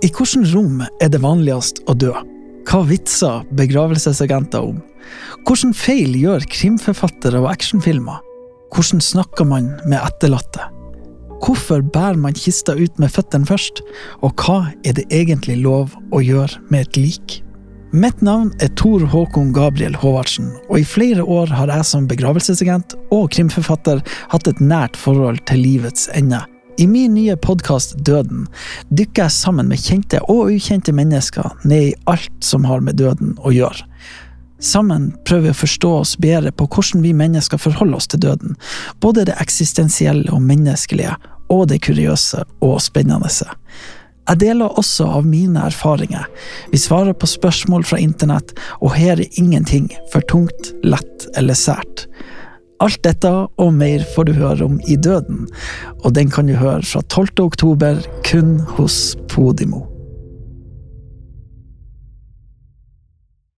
I hvilket rom er det vanligst å dø? Hva vitser begravelsesagenter om? Hvilke feil gjør krimforfattere og actionfilmer? Hvordan snakker man med etterlatte? Hvorfor bærer man kista ut med føttene først? Og hva er det egentlig lov å gjøre med et lik? Mitt navn er Tor Håkon Gabriel Håvardsen, og i flere år har jeg som begravelsesagent og krimforfatter hatt et nært forhold til livets ende. I min nye podkast Døden dykker jeg sammen med kjente og ukjente mennesker ned i alt som har med døden å gjøre. Sammen prøver vi å forstå oss bedre på hvordan vi mennesker forholder oss til døden, både det eksistensielle og menneskelige, og det kuriøse og spennende. Jeg deler også av mine erfaringer. Vi svarer på spørsmål fra internett, og her er ingenting for tungt, lett eller sært. Alt dette og mer får du høre om i Døden, og den kan du høre fra 12. oktober kun hos Podimo.